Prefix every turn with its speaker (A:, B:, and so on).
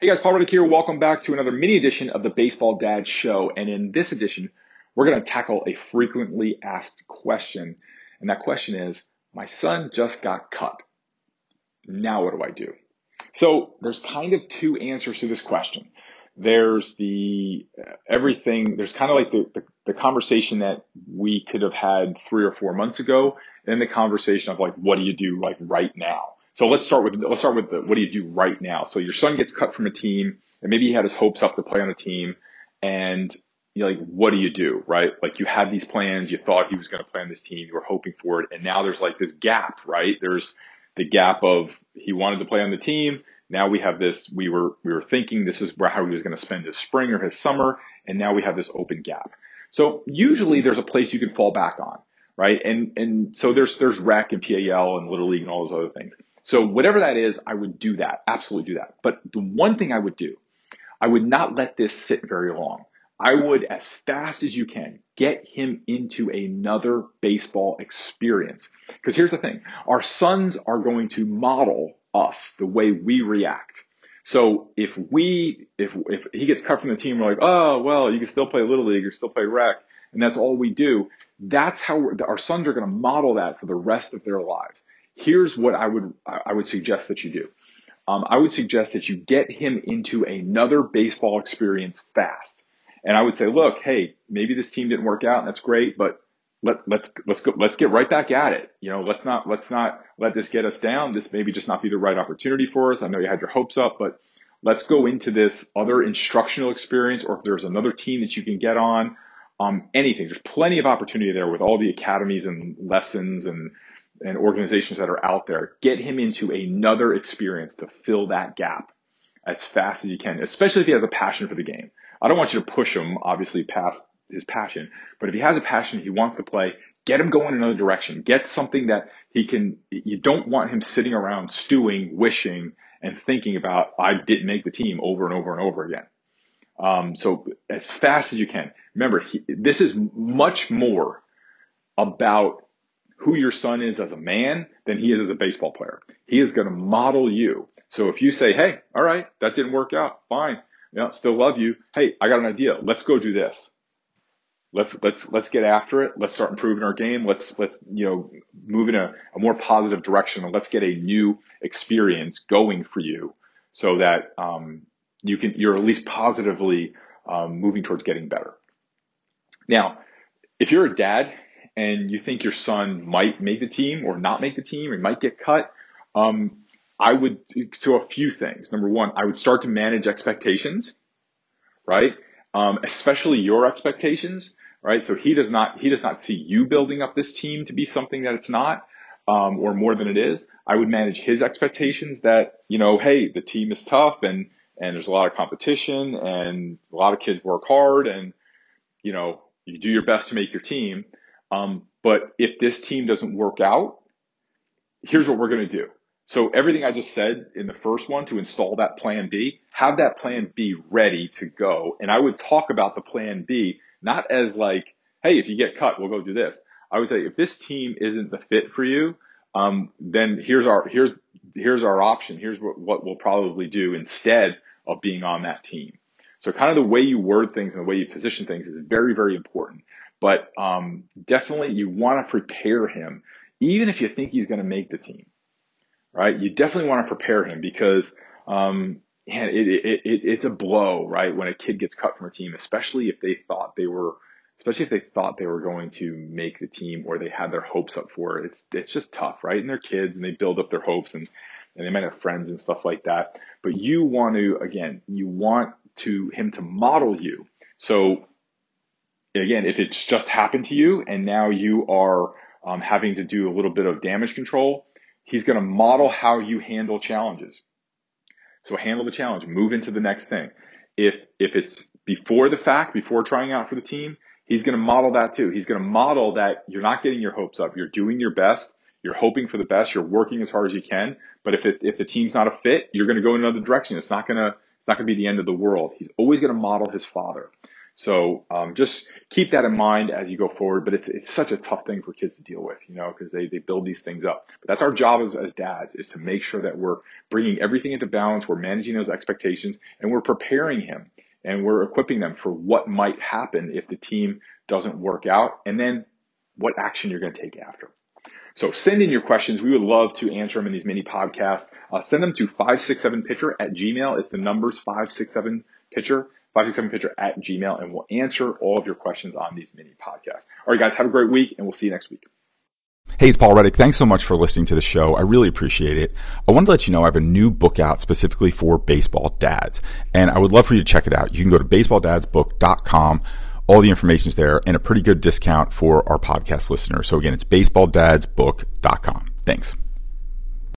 A: Hey guys, Paul Reddick here. Welcome back to another mini edition of the Baseball Dad Show. And in this edition, we're going to tackle a frequently asked question. And that question is, my son just got cut. Now what do I do? So there's kind of two answers to this question. There's the uh, everything, there's kind of like the, the, the conversation that we could have had three or four months ago, and the conversation of like, what do you do like right now? So let's start with let's start with the, what do you do right now? So your son gets cut from a team, and maybe he had his hopes up to play on a team, and you're like, what do you do, right? Like you had these plans, you thought he was going to play on this team, you were hoping for it, and now there's like this gap, right? There's the gap of he wanted to play on the team. Now we have this. We were we were thinking this is how he was going to spend his spring or his summer, and now we have this open gap. So usually there's a place you can fall back on, right? And and so there's there's rec and PAL and little league and all those other things. So whatever that is, I would do that. Absolutely do that. But the one thing I would do, I would not let this sit very long. I would, as fast as you can, get him into another baseball experience. Because here's the thing. Our sons are going to model us the way we react. So if we, if, if he gets cut from the team, we're like, oh, well, you can still play little league or still play rec. And that's all we do. That's how our sons are going to model that for the rest of their lives here's what I would I would suggest that you do. Um, I would suggest that you get him into another baseball experience fast. And I would say, look, hey, maybe this team didn't work out, and that's great, but let let's let's go let's get right back at it. You know, let's not let's not let this get us down. This maybe just not be the right opportunity for us. I know you had your hopes up, but let's go into this other instructional experience, or if there's another team that you can get on, um, anything. There's plenty of opportunity there with all the academies and lessons and and organizations that are out there, get him into another experience to fill that gap as fast as you can, especially if he has a passion for the game. I don't want you to push him, obviously, past his passion, but if he has a passion, he wants to play, get him going in another direction. Get something that he can, you don't want him sitting around stewing, wishing, and thinking about, I didn't make the team over and over and over again. Um, so as fast as you can. Remember, he, this is much more about who your son is as a man than he is as a baseball player. He is going to model you. So if you say, Hey, all right, that didn't work out. Fine. Yeah, still love you. Hey, I got an idea. Let's go do this. Let's, let's, let's get after it. Let's start improving our game. Let's, let's, you know, move in a, a more positive direction and let's get a new experience going for you so that, um, you can, you're at least positively, um, moving towards getting better. Now, if you're a dad and you think your son might make the team or not make the team or might get cut, um, I would so a few things. Number one, I would start to manage expectations, right? Um, especially your expectations, right? So he does not he does not see you building up this team to be something that it's not. Um, or more than it is, I would manage his expectations that, you know, hey, the team is tough and, and there's a lot of competition and a lot of kids work hard and, you know, you do your best to make your team. Um, but if this team doesn't work out, here's what we're going to do. So everything I just said in the first one to install that plan B, have that plan B ready to go. And I would talk about the plan B, not as like, Hey, if you get cut, we'll go do this. I would say if this team isn't the fit for you, um, then here's our, here's, here's our option. Here's what, what we'll probably do instead of being on that team. So kind of the way you word things and the way you position things is very, very important. But um, definitely, you want to prepare him, even if you think he's going to make the team, right? You definitely want to prepare him because um, man, it, it, it, it's a blow, right? When a kid gets cut from a team, especially if they thought they were, especially if they thought they were going to make the team or they had their hopes up for it. It's it's just tough, right? And they're kids and they build up their hopes and and they might have friends and stuff like that. But you want to again, you want to him to model you. So again, if it's just happened to you and now you are um, having to do a little bit of damage control, he's going to model how you handle challenges. So handle the challenge, move into the next thing. If if it's before the fact, before trying out for the team, he's going to model that too. He's going to model that you're not getting your hopes up. You're doing your best. You're hoping for the best. You're working as hard as you can. But if it, if the team's not a fit, you're going to go in another direction. It's not going to it's not going to be the end of the world. He's always going to model his father. So um, just keep that in mind as you go forward. But it's it's such a tough thing for kids to deal with, you know, because they they build these things up. But that's our job as, as dads is to make sure that we're bringing everything into balance. We're managing those expectations, and we're preparing him and we're equipping them for what might happen if the team doesn't work out, and then what action you're going to take after. So send in your questions. We would love to answer them in these mini podcasts. Uh, send them to 567pitcher at gmail. It's the numbers 567pitcher 567pitcher at gmail, and we'll answer all of your questions on these mini podcasts. All right, guys, have a great week, and we'll see you next week.
B: Hey, it's Paul Reddick. Thanks so much for listening to the show. I really appreciate it. I wanted to let you know I have a new book out specifically for baseball dads, and I would love for you to check it out. You can go to baseballdadsbook.com. All the information is there and a pretty good discount for our podcast listeners. So again, it's baseballdadsbook.com. Thanks.